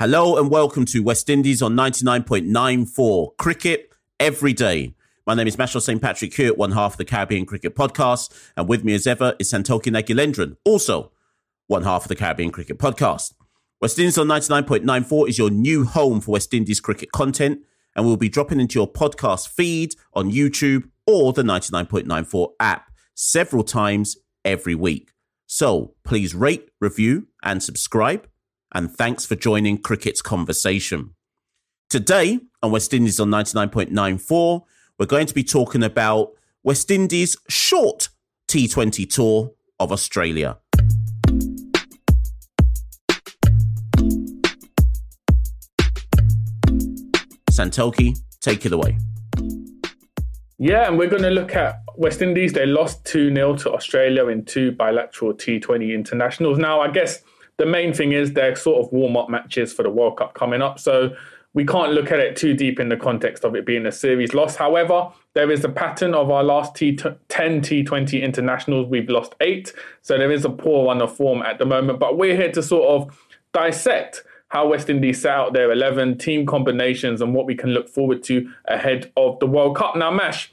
Hello and welcome to West Indies on 99.94 Cricket every day. My name is Mashal St. Patrick here at one half of the Caribbean Cricket Podcast, and with me as ever is Santoki Nagulendran, also one half of the Caribbean Cricket Podcast. West Indies on 99.94 is your new home for West Indies cricket content, and we'll be dropping into your podcast feed on YouTube or the 99.94 app several times every week. So please rate, review, and subscribe and thanks for joining Cricket's conversation. Today on West Indies on 99.94, we're going to be talking about West Indies' short T20 tour of Australia. Santoki, take it away. Yeah, and we're going to look at West Indies. They lost 2 0 to Australia in two bilateral T20 internationals. Now, I guess the main thing is they're sort of warm up matches for the World Cup coming up. So we can't look at it too deep in the context of it being a series loss. However, there is a pattern of our last T- 10 T20 internationals. We've lost eight. So there is a poor run of form at the moment. But we're here to sort of dissect how West Indies set out their 11 team combinations and what we can look forward to ahead of the World Cup. Now, Mash,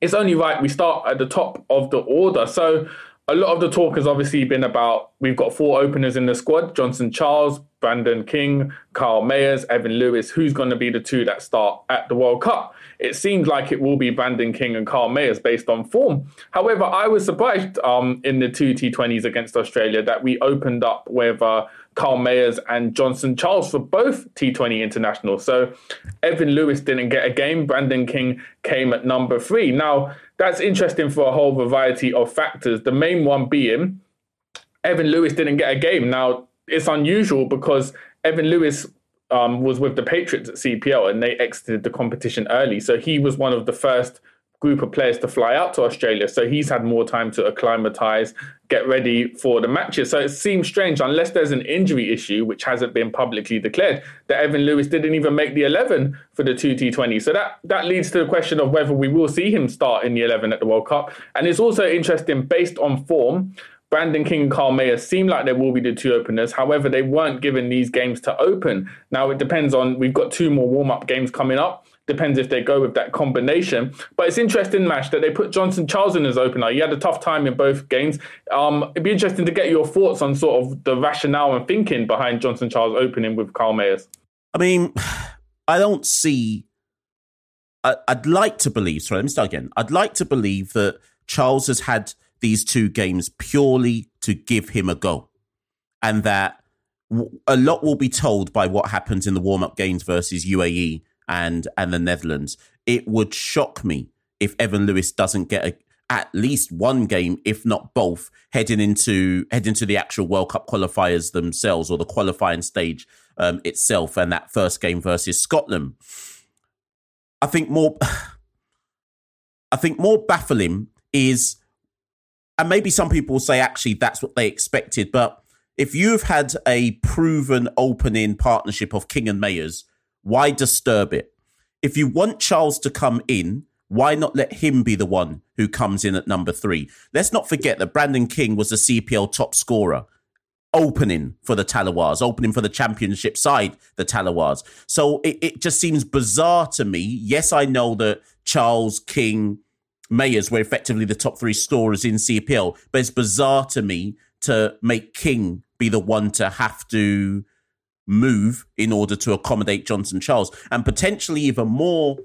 it's only right we start at the top of the order. So a lot of the talk has obviously been about we've got four openers in the squad Johnson Charles, Brandon King, Kyle Mayers, Evan Lewis. Who's going to be the two that start at the World Cup? It seems like it will be Brandon King and Kyle Mayers based on form. However, I was surprised um, in the two T20s against Australia that we opened up with uh, Kyle Mayers and Johnson Charles for both T20 internationals. So Evan Lewis didn't get a game. Brandon King came at number three. Now, that's interesting for a whole variety of factors. The main one being Evan Lewis didn't get a game. Now, it's unusual because Evan Lewis um, was with the Patriots at CPL and they exited the competition early. So he was one of the first group of players to fly out to Australia. So he's had more time to acclimatise, get ready for the matches. So it seems strange, unless there's an injury issue, which hasn't been publicly declared, that Evan Lewis didn't even make the 11 for the 2 T20. So that, that leads to the question of whether we will see him start in the 11 at the World Cup. And it's also interesting, based on form, Brandon King and Kyle Mayer seem like they will be the two openers. However, they weren't given these games to open. Now it depends on we've got two more warm up games coming up. Depends if they go with that combination. But it's interesting, Mash, that they put Johnson Charles in as opener. He had a tough time in both games. Um, it'd be interesting to get your thoughts on sort of the rationale and thinking behind Johnson Charles opening with Kyle Mayers. I mean, I don't see. I, I'd like to believe. Sorry, let me start again. I'd like to believe that Charles has had these two games purely to give him a go, and that a lot will be told by what happens in the warm up games versus UAE and and the Netherlands. It would shock me if Evan Lewis doesn't get a, at least one game, if not both, heading into heading to the actual World Cup qualifiers themselves or the qualifying stage um, itself, and that first game versus Scotland. I think more. I think more baffling is, and maybe some people say actually that's what they expected, but if you've had a proven opening partnership of King and Mayers why disturb it? If you want Charles to come in, why not let him be the one who comes in at number three? Let's not forget that Brandon King was the CPL top scorer, opening for the Tallawahs, opening for the championship side, the Tallawahs. So it, it just seems bizarre to me. Yes, I know that Charles, King, Mayers were effectively the top three scorers in CPL, but it's bizarre to me to make King be the one to have to move in order to accommodate Johnson Charles. And potentially even more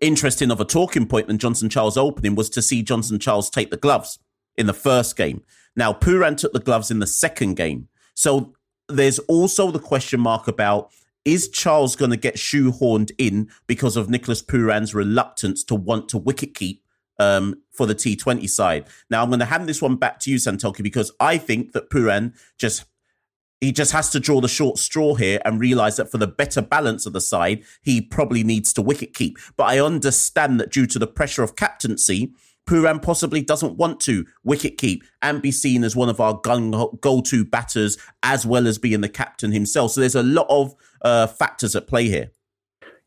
interesting of a talking point than Johnson Charles opening was to see Johnson Charles take the gloves in the first game. Now, Pooran took the gloves in the second game. So there's also the question mark about is Charles going to get shoehorned in because of Nicholas Pooran's reluctance to want to wicket keep um, for the T20 side? Now, I'm going to hand this one back to you, Santoki, because I think that Pooran just he just has to draw the short straw here and realize that for the better balance of the side, he probably needs to wicket keep. But I understand that due to the pressure of captaincy, Pooran possibly doesn't want to wicket keep and be seen as one of our go to batters as well as being the captain himself. So there's a lot of uh, factors at play here.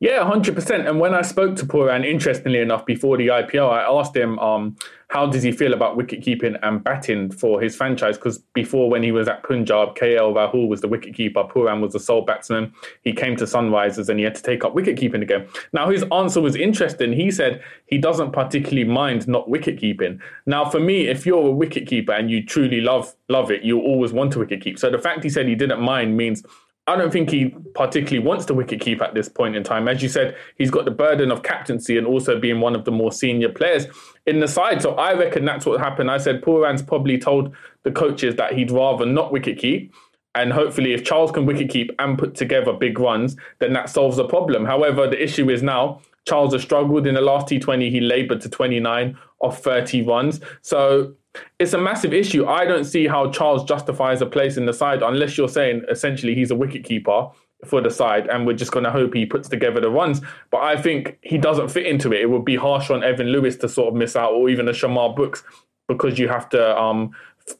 Yeah, hundred percent. And when I spoke to Pooran, interestingly enough, before the IPL, I asked him, um, how does he feel about wicket keeping and batting for his franchise? Because before, when he was at Punjab, KL Rahul was the wicket keeper, Pooran was the sole batsman. He came to Sunrisers and he had to take up wicket keeping again. Now, his answer was interesting. He said he doesn't particularly mind not wicket keeping. Now, for me, if you're a wicket keeper and you truly love love it, you always want to wicket keep. So the fact he said he didn't mind means I don't think he particularly wants to wicket keep at this point in time. As you said, he's got the burden of captaincy and also being one of the more senior players in the side. So I reckon that's what happened. I said Pooran's probably told the coaches that he'd rather not wicket keep. And hopefully, if Charles can wicket keep and put together big runs, then that solves the problem. However, the issue is now Charles has struggled in the last T20. He laboured to 29 off 30 runs. So it's a massive issue. I don't see how Charles justifies a place in the side unless you're saying essentially he's a wicket keeper for the side and we're just going to hope he puts together the runs. But I think he doesn't fit into it. It would be harsh on Evan Lewis to sort of miss out or even a Shamarh Brooks because you have to um,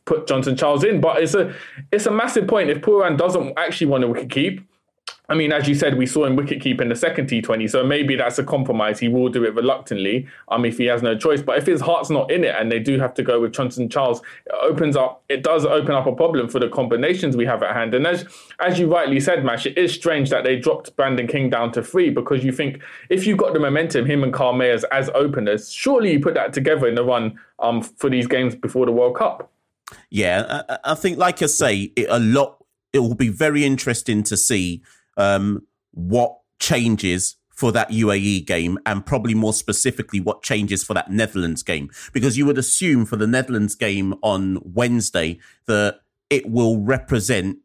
put Johnson Charles in. But it's a it's a massive point. If Pooran doesn't actually want to wicket keep, I mean, as you said, we saw him wicket keep in the second T20, so maybe that's a compromise. He will do it reluctantly, um, if he has no choice. But if his heart's not in it and they do have to go with Johnson Charles, it opens up. It does open up a problem for the combinations we have at hand. And as as you rightly said, Mash, it is strange that they dropped Brandon King down to three because you think if you've got the momentum, him and Kyle Mayers as openers, surely you put that together in the run um for these games before the World Cup. Yeah, I, I think, like I say, it, a lot. It will be very interesting to see um, what changes for that UAE game and probably more specifically what changes for that Netherlands game. Because you would assume for the Netherlands game on Wednesday that it will represent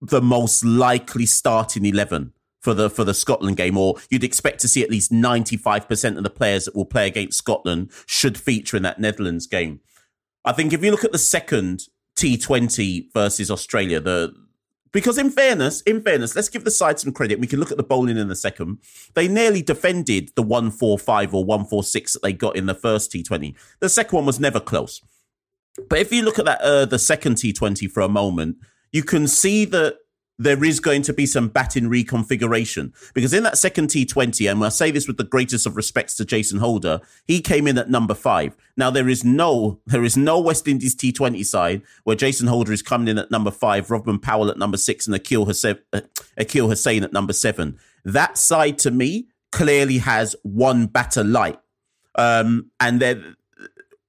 the most likely starting 11 for the for the Scotland game, or you'd expect to see at least 95% of the players that will play against Scotland should feature in that Netherlands game. I think if you look at the second T20 versus Australia, the because in fairness, in fairness, let's give the side some credit. We can look at the bowling in a second. They nearly defended the 145 or 146 that they got in the first T20. The second one was never close. But if you look at that, uh, the second T20 for a moment, you can see that there is going to be some batting reconfiguration because in that second T20, and I say this with the greatest of respects to Jason Holder, he came in at number five. Now there is no there is no West Indies T20 side where Jason Holder is coming in at number five, Rovman Powell at number six, and Akeal, Hosein, uh, Akeal Hosein at number seven. That side to me clearly has one batter light, um, and then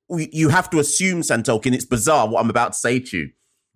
you have to assume Santokin. It's bizarre what I'm about to say to you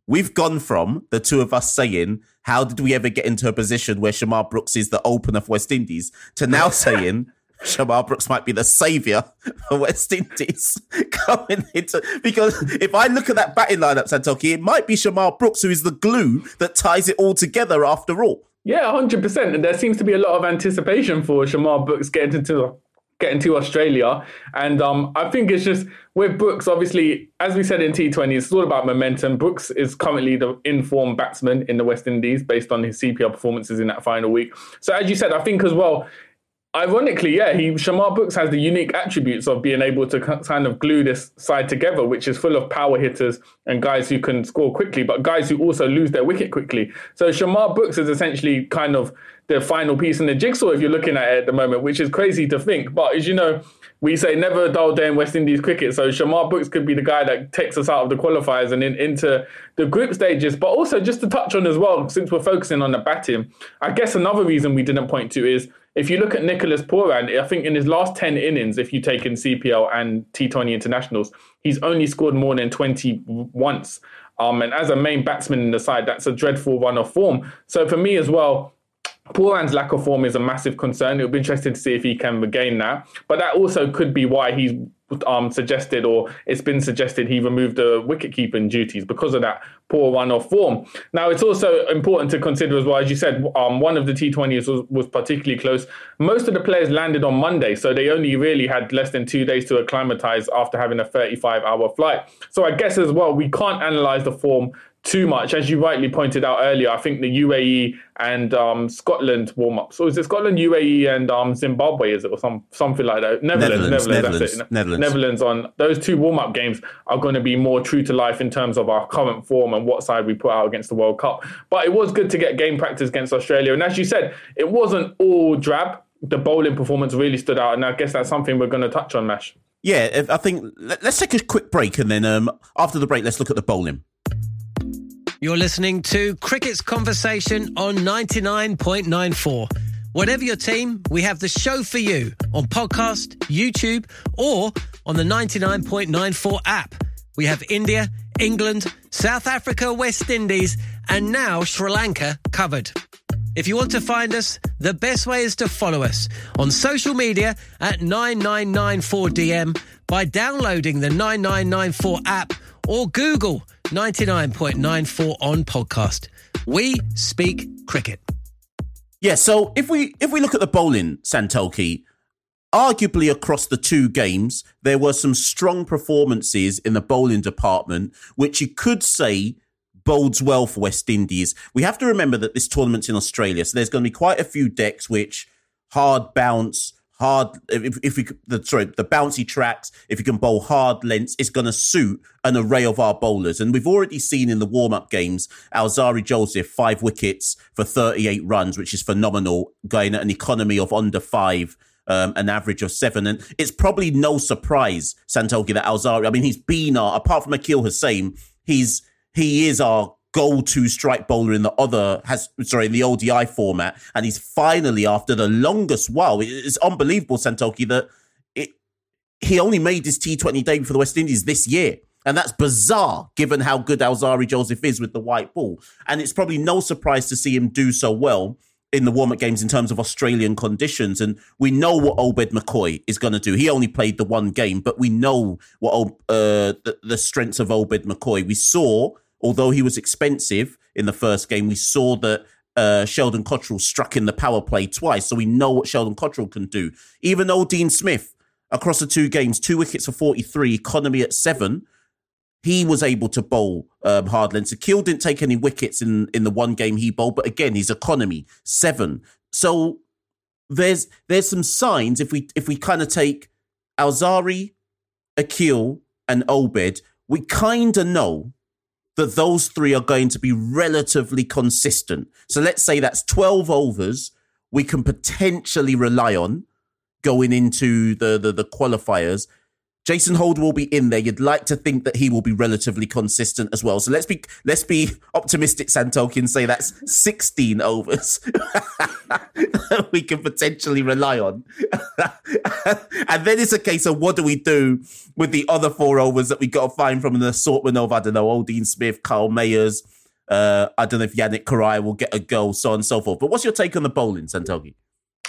we've gone from the two of us saying, how did we ever get into a position where Shamarh Brooks is the opener for West Indies to now saying Shamarh Brooks might be the saviour for West Indies coming into because if I look at that batting lineup, Santoki, it might be Shamarh Brooks who is the glue that ties it all together after all. Yeah, hundred percent. And there seems to be a lot of anticipation for Shamar Brooks getting into getting to Australia. And um, I think it's just with Brooks, obviously, as we said in T20, it's all about momentum. Brooks is currently the informed batsman in the West Indies based on his CPL performances in that final week. So, as you said, I think as well, ironically, yeah, he Shamarh Brooks has the unique attributes of being able to kind of glue this side together, which is full of power hitters and guys who can score quickly, but guys who also lose their wicket quickly. So Shamarh Brooks is essentially kind of the final piece in the jigsaw if you're looking at it at the moment, which is crazy to think. But as you know, we say never a dull day in West Indies cricket. So Shamarh Brooks could be the guy that takes us out of the qualifiers and in, into the group stages. But also just to touch on as well, since we're focusing on the batting, I guess another reason we didn't point to is if you look at Nicholas Pooran, I think in his last 10 innings, if you take in CPL and T20 internationals, he's only scored more than 20 once. Um, and as a main batsman in the side, that's a dreadful run of form. So for me as well, Pooran's lack of form is a massive concern. It'll be interesting to see if he can regain that. But that also could be why he's um, suggested, or it's been suggested, he removed the wicket keeping duties because of that poor run off form. Now, it's also important to consider as well, as you said, um, one of the T20s was, was particularly close. Most of the players landed on Monday, so they only really had less than two days to acclimatise after having a 35 hour flight. So I guess as well, we can't analyse the form too much. As you rightly pointed out earlier, I think the UAE and um, Scotland warm up. So is it Scotland, UAE, and um, Zimbabwe? Is it or some something like that? Netherlands, Netherlands, Netherlands, Netherlands, Netherlands. Netherlands. On those two warm up games are going to be more true to life in terms of our current form and what side we put out against the World Cup. But it was good to get game practice against Australia, and as you said, it wasn't all drab. The bowling performance really stood out, and I guess that's something we're going to touch on, Mash. Yeah, I think let's take a quick break, and then um, after the break, let's look at the bowling. You're listening to Cricket's Conversation on 99.94. Whatever your team, we have the show for you on podcast, YouTube, or on the 99.94 app. We have India, England, South Africa, West Indies, and now Sri Lanka covered. If you want to find us, the best way is to follow us on social media at 9994DM by downloading the 9994 app or Google 99.94 on podcast. We speak cricket. Yeah, so if we if we look at the bowling, Santoki, arguably across the two games, there were some strong performances in the bowling department, which you could say bodes well for West Indies. We have to remember that this tournament's in Australia, so there's going to be quite a few decks which hard bounce, hard if, if we the sorry the bouncy tracks if you can bowl hard lengths it's going to suit an array of our bowlers. And we've already seen in the warm-up games alzarri joseph five wickets for 38 runs which is phenomenal going at an economy of under five um, an average of seven. And it's probably no surprise santoki that Alzarri, i mean he's been our apart from akeal hosein he's he is our go-to strike bowler in the other has sorry in the ODI format, and he's finally after the longest while. It's unbelievable, Santoki, that it he only made his T20 debut for the West Indies this year. And that's bizarre given how good Alzarri Joseph is with the white ball. And it's probably no surprise to see him do so well in the warm up games in terms of Australian conditions. And we know what Obed McCoy is going to do. He only played the one game, but we know what uh, the, the strengths of Obed McCoy. We saw although he was expensive in the first game, we saw that uh, Sheldon Cottrell struck in the power play twice. So we know what Sheldon Cottrell can do. Even though Dean Smith, across the two games, two wickets for 43, economy at seven, he was able to bowl um, hard lengths. Akeal didn't take any wickets in, in the one game he bowled, but again, his economy, seven. So there's there's some signs if we if we kind of take Alzarri, Akeal, and Obed, we kind of know that those three are going to be relatively consistent. So let's say that's 12 overs we can potentially rely on going into the, the, the qualifiers. Jason Holder will be in there. You'd like to think that he will be relatively consistent as well. So let's be let's be optimistic, Santoki, and say that's 16 overs we can potentially rely on. and then it's a case of what do we do with the other four overs that we got to find from an assortment of, I don't know, Odean Smith, Kyle Mayers. Uh, I don't know if Yannick Cariah will get a goal, so on and so forth. But what's your take on the bowling, Santoki?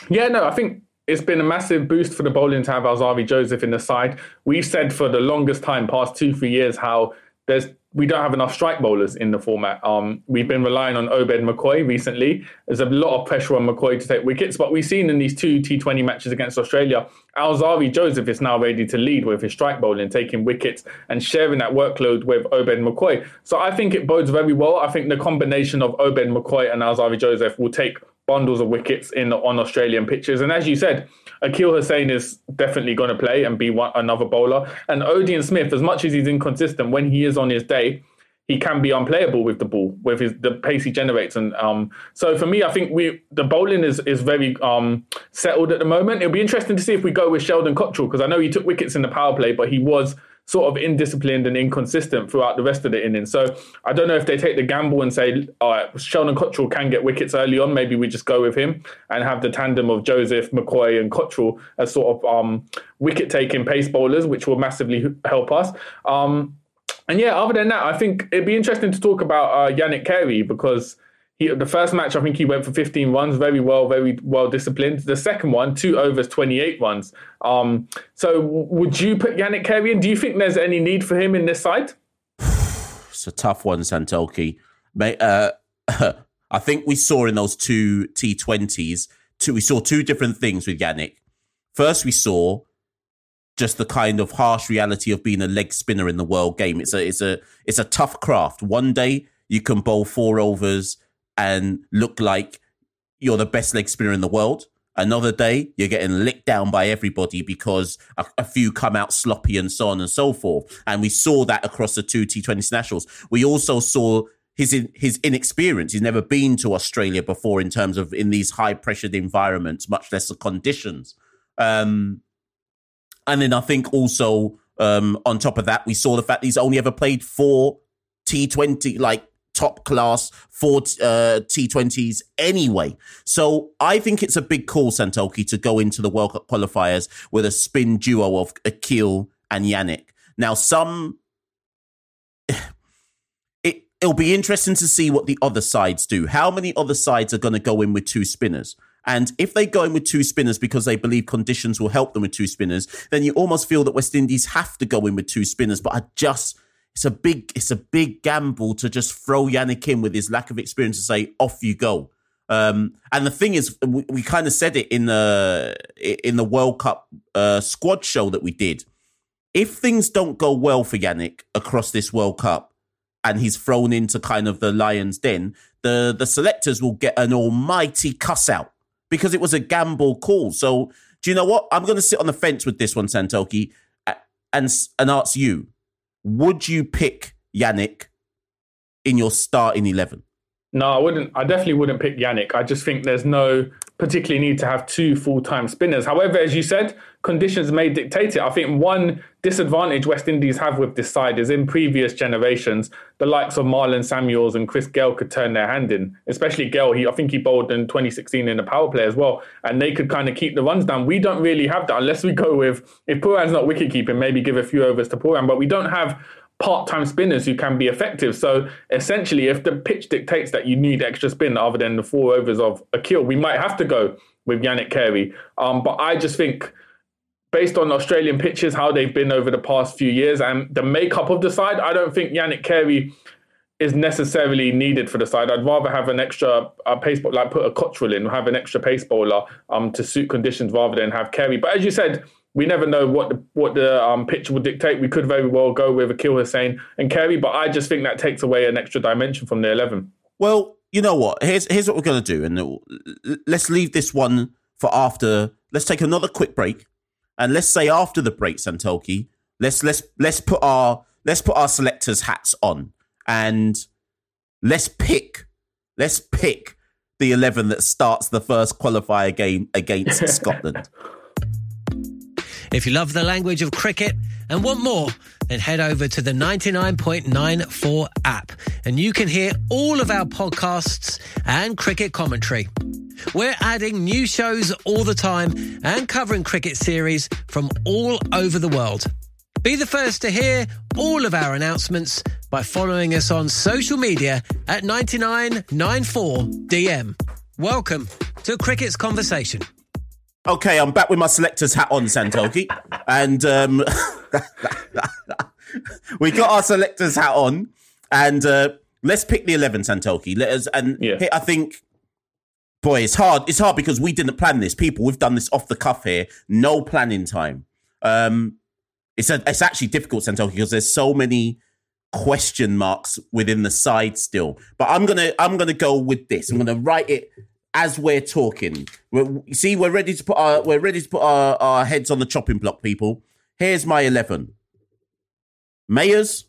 Yeah, no, I think it's been a massive boost for the bowling to have Alzarri Joseph in the side. We've said for the longest time, past two, three years, how there's we don't have enough strike bowlers in the format. Um, we've been relying on Obed McCoy recently. There's a lot of pressure on McCoy to take wickets, but we've seen in these two T20 matches against Australia, Alzarri Joseph is now ready to lead with his strike bowling, taking wickets and sharing that workload with Obed McCoy. So I think it bodes very well. I think the combination of Obed McCoy and Alzarri Joseph will take bundles of wickets in on Australian pitches. And as you said, Akeal Hosein is definitely going to play and be one, another bowler. And Odean Smith, as much as he's inconsistent, when he is on his day, he can be unplayable with the ball with his the pace he generates and um so for me I think we the bowling is is very um settled at the moment it'll be interesting to see if we go with Sheldon Cottrell because I know he took wickets in the power play but he was sort of indisciplined and inconsistent throughout the rest of the innings. So I don't know if they take the gamble and say, all right, Sheldon Cottrell can get wickets early on. Maybe we just go with him and have the tandem of Joseph, McCoy, and Cottrell as sort of um, wicket taking pace bowlers, which will massively help us. Um, and yeah, other than that, I think it'd be interesting to talk about uh, Yannick Cariah because he, the first match, I think he went for 15 runs, very well, very well disciplined. The second one, two overs, 28 runs. Um, so would you put Yannick Cariah in? Do you think there's any need for him in this side? it's a tough one, Santoki. Uh, I think we saw in those two T20s, two, we saw two different things with Yannick. First, we saw just the kind of harsh reality of being a leg spinner in the world game. It's a it's a it's a tough craft. One day you can bowl four overs and look like you're the best leg spinner in the world. Another day, you're getting licked down by everybody because a, a, few come out sloppy and so on and so forth. And we saw that across the two T20 nationals. We also saw his in, his inexperience. He's never been to Australia before in terms of in these high pressured environments, much less the conditions. Um, and then I think also um, on top of that, we saw the fact he's only ever played four T20 like top class for uh, T20s anyway. So I think it's a big call, Santoki, to go into the World Cup qualifiers with a spin duo of Akeal and Yannick. Now, some. It, it'll be interesting to see what the other sides do. How many other sides are going to go in with two spinners? And if they go in with two spinners because they believe conditions will help them with two spinners, then you almost feel that West Indies have to go in with two spinners. But I just it's a big it's a big gamble to just throw Yannick in with his lack of experience and say off you go. Um, and the thing is, we, we kind of said it in the in the World Cup uh, squad show that we did. If things don't go well for Yannick across this World Cup, and he's thrown into kind of the Lions' den, the the selectors will get an almighty cuss out because it was a gamble call. So do you know what? I'm going to sit on the fence with this one, Santoki, and and ask you would you pick Yannick in your starting 11? No, I wouldn't. I definitely wouldn't pick Yannick. I just think there's no particularly need to have two full time spinners. However, as you said, conditions may dictate it. I think one disadvantage West Indies have with this side is in previous generations, the likes of Marlon Samuels and Chris Gayle could turn their hand in, especially Gayle. He, I think he bowled in 2016 in the power play as well, and they could kind of keep the runs down. We don't really have that unless we go with, if Pooran's not wicket keeping, maybe give a few overs to Pooran, but we don't have part-time spinners who can be effective. So essentially, if the pitch dictates that you need extra spin other than the four overs of Akeal, we might have to go with Yannick Cariah. Um, but I just think based on Australian pitches, how they've been over the past few years and the makeup of the side, I don't think Yannick Cariah is necessarily needed for the side. I'd rather have an extra uh, pace like put a Cottrell in, have an extra pace bowler um, to suit conditions rather than have Cariah. But as you said, we never know what the what the um, pitch will dictate. We could very well go with Akeal Hosein and Cariah, but I just think that takes away an extra dimension from the eleven. Well, you know what? Here's here's what we're gonna do, and let's leave this one for after. Let's take another quick break, and let's say after the break, Santoki, let's let's let's put our let's put our selectors hats on, and let's pick let's pick the eleven that starts the first qualifier game against Scotland. If you love the language of cricket and want more, then head over to the 99.94 app and you can hear all of our podcasts and cricket commentary. We're adding new shows all the time and covering cricket series from all over the world. Be the first to hear all of our announcements by following us on social media at 9994DM. Welcome to Cricket's Conversation. Okay, I'm back with my selector's hat on, Santoki. and um, we got our selector's hat on. And uh, let's pick the 11, Santoki. Let us, and yeah. I think, boy, it's hard. It's hard because we didn't plan this. People, we've done this off the cuff here. No planning time. Um, it's, a, it's actually difficult, Santoki, because there's so many question marks within the side still. But I'm gonna I'm gonna go with this. I'm gonna write it as we're talking. We're, see, we're ready to put our we're ready to put our, our heads on the chopping block, people. Here's my eleven. Mayers,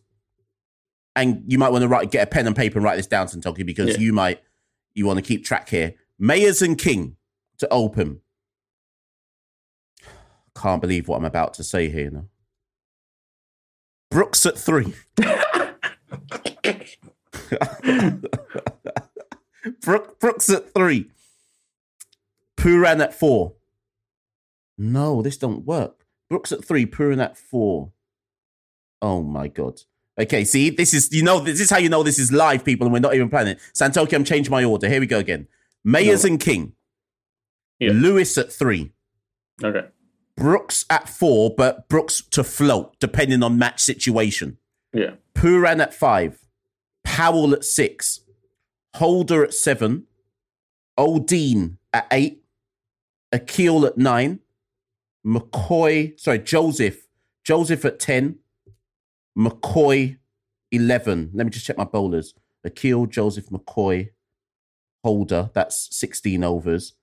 and you might want to write get a pen and paper and write this down, Santoki, because yeah. you might you want to keep track here. Mayers and King to open. Can't believe what I'm about to say here now. Brooks at three. Brooks at three. Pooran at four. No, this don't work. Brooks at three, Pooran at four. Oh my god. Okay, see, this is you know this is how you know this is live, people, and we're not even planning it. Santoki, I'm changing my order. Here we go again. Mayers no. and King. Yeah. Lewis at three. Okay. Brooks at four, but Brooks to float, depending on match situation. Yeah. Pooran at five. Powell at six. Holder at seven. Odean at eight. Akeal at nine, McCoy, sorry, Joseph, Joseph at 10, McCoy 11. Let me just check my bowlers. Akeal, Joseph McCoy, Holder. That's 16 overs.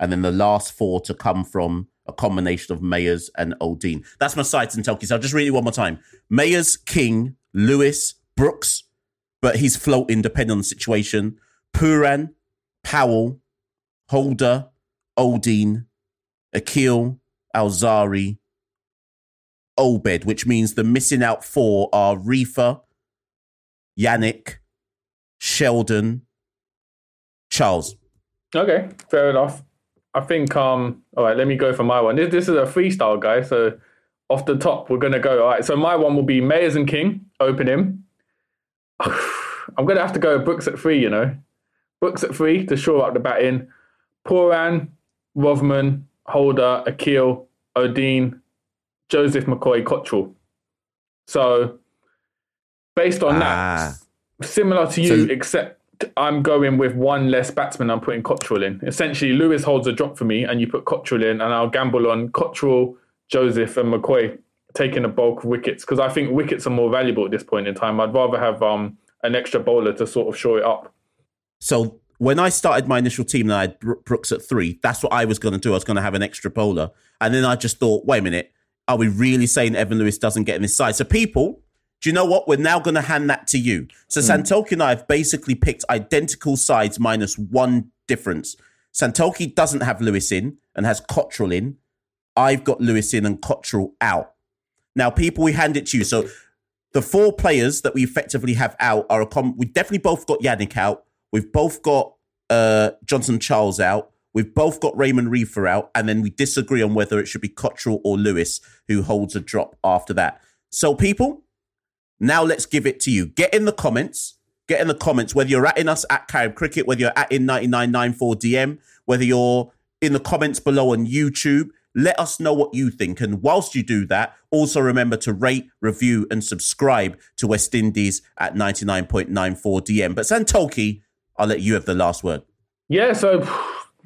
And then the last four to come from a combination of Mayers and Odean. That's my sides and Telky. So I'll just read it one more time. Mayers, King, Lewis, Brooks, but he's floating depending on the situation. Pooran, Powell, Holder, Odean, Akeal, Alzarri, Obed, which means the missing out four are Reifer, Yannick, Sheldon, Charles. Okay, fair enough. I think um all right, let me go for my one. This, this is a freestyle guy, so off the top we're gonna go. All right, so my one will be Mayers and King, open him. I'm gonna have to go Brooks at three, you know. Brooks at three to shore up the batting. Pooran, Rovman, Holder, Akeal, Odean, Joseph McCoy, Cottrell. So based on Ah. that, similar to you, So- except I'm going with one less batsman. I'm putting Cottrell in. Essentially, Lewis holds a drop for me, and you put Cottrell in, and I'll gamble on Cottrell, Joseph, and McCoy taking a bulk of wickets because I think wickets are more valuable at this point in time. I'd rather have um, an extra bowler to sort of shore it up. So when I started my initial team and I had Brooks at three, that's what I was going to do. I was going to have an extra bowler. And then I just thought, wait a minute, are we really saying Evan Lewis doesn't get in this side? So people, do you know what? We're now going to hand that to you. So hmm. Santoki and I have basically picked identical sides minus one difference. Santoki doesn't have Lewis in and has Cottrell in. I've got Lewis in and Cottrell out. Now, people, we hand it to you. So the four players that we effectively have out are a com- we definitely both got Yannick out. We've both got uh, Johnson Charles out. We've both got Raymon Reifer out, and then we disagree on whether it should be Cottrell or Lewis who holds a drop after that. So, people, now let's give it to you. Get in the comments. Get in the comments whether you're at in us at Carib Cricket, whether you're at in 9994 DM, whether you're in the comments below on YouTube. Let us know what you think. And whilst you do that, also remember to rate, review, and subscribe to West Indies at 99.94 DM. But Santoki, I'll let you have the last word. Yeah, so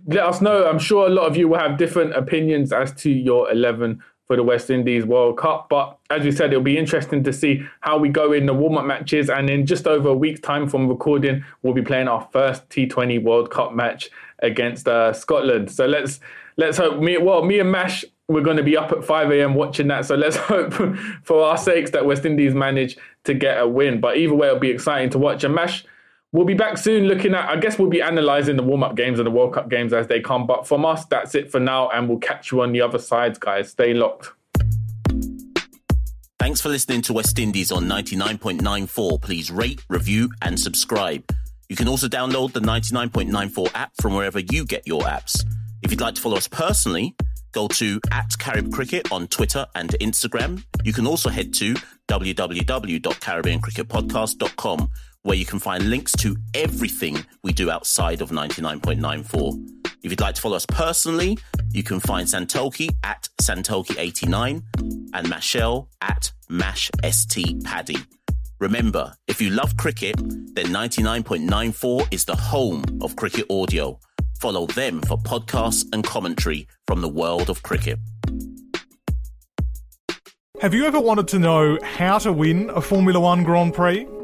let us know. I'm sure a lot of you will have different opinions as to your 11 for the West Indies World Cup. But as we said, it'll be interesting to see how we go in the warm up matches. And in just over a week's time from recording, we'll be playing our first T20 World Cup match against uh, Scotland. So let's let's hope me well me and Mash we're going to be up at 5 a.m. watching that. So let's hope for our sakes that West Indies manage to get a win. But either way, it'll be exciting to watch. And Mash, we'll be back soon looking at, I guess we'll be analysing the warm up games and the World Cup games as they come. But from us, that's it for now. And we'll catch you on the other sides, guys. Stay locked. Thanks for listening to West Indies on 99.94. Please rate, review, and subscribe. You can also download the 99.94 app from wherever you get your apps. If you'd like to follow us personally, go to at Carib Cricket on Twitter and Instagram. You can also head to www.caribbeancricketpodcast.com where you can find links to everything we do outside of 99.94. If you'd like to follow us personally, you can find Santoki at Santoki89 and Mashel at MashSTPaddy. Remember, if you love cricket, then 99.94 is the home of cricket audio. Follow them for podcasts and commentary from the world of cricket. Have you ever wanted to know how to win a Formula One Grand Prix?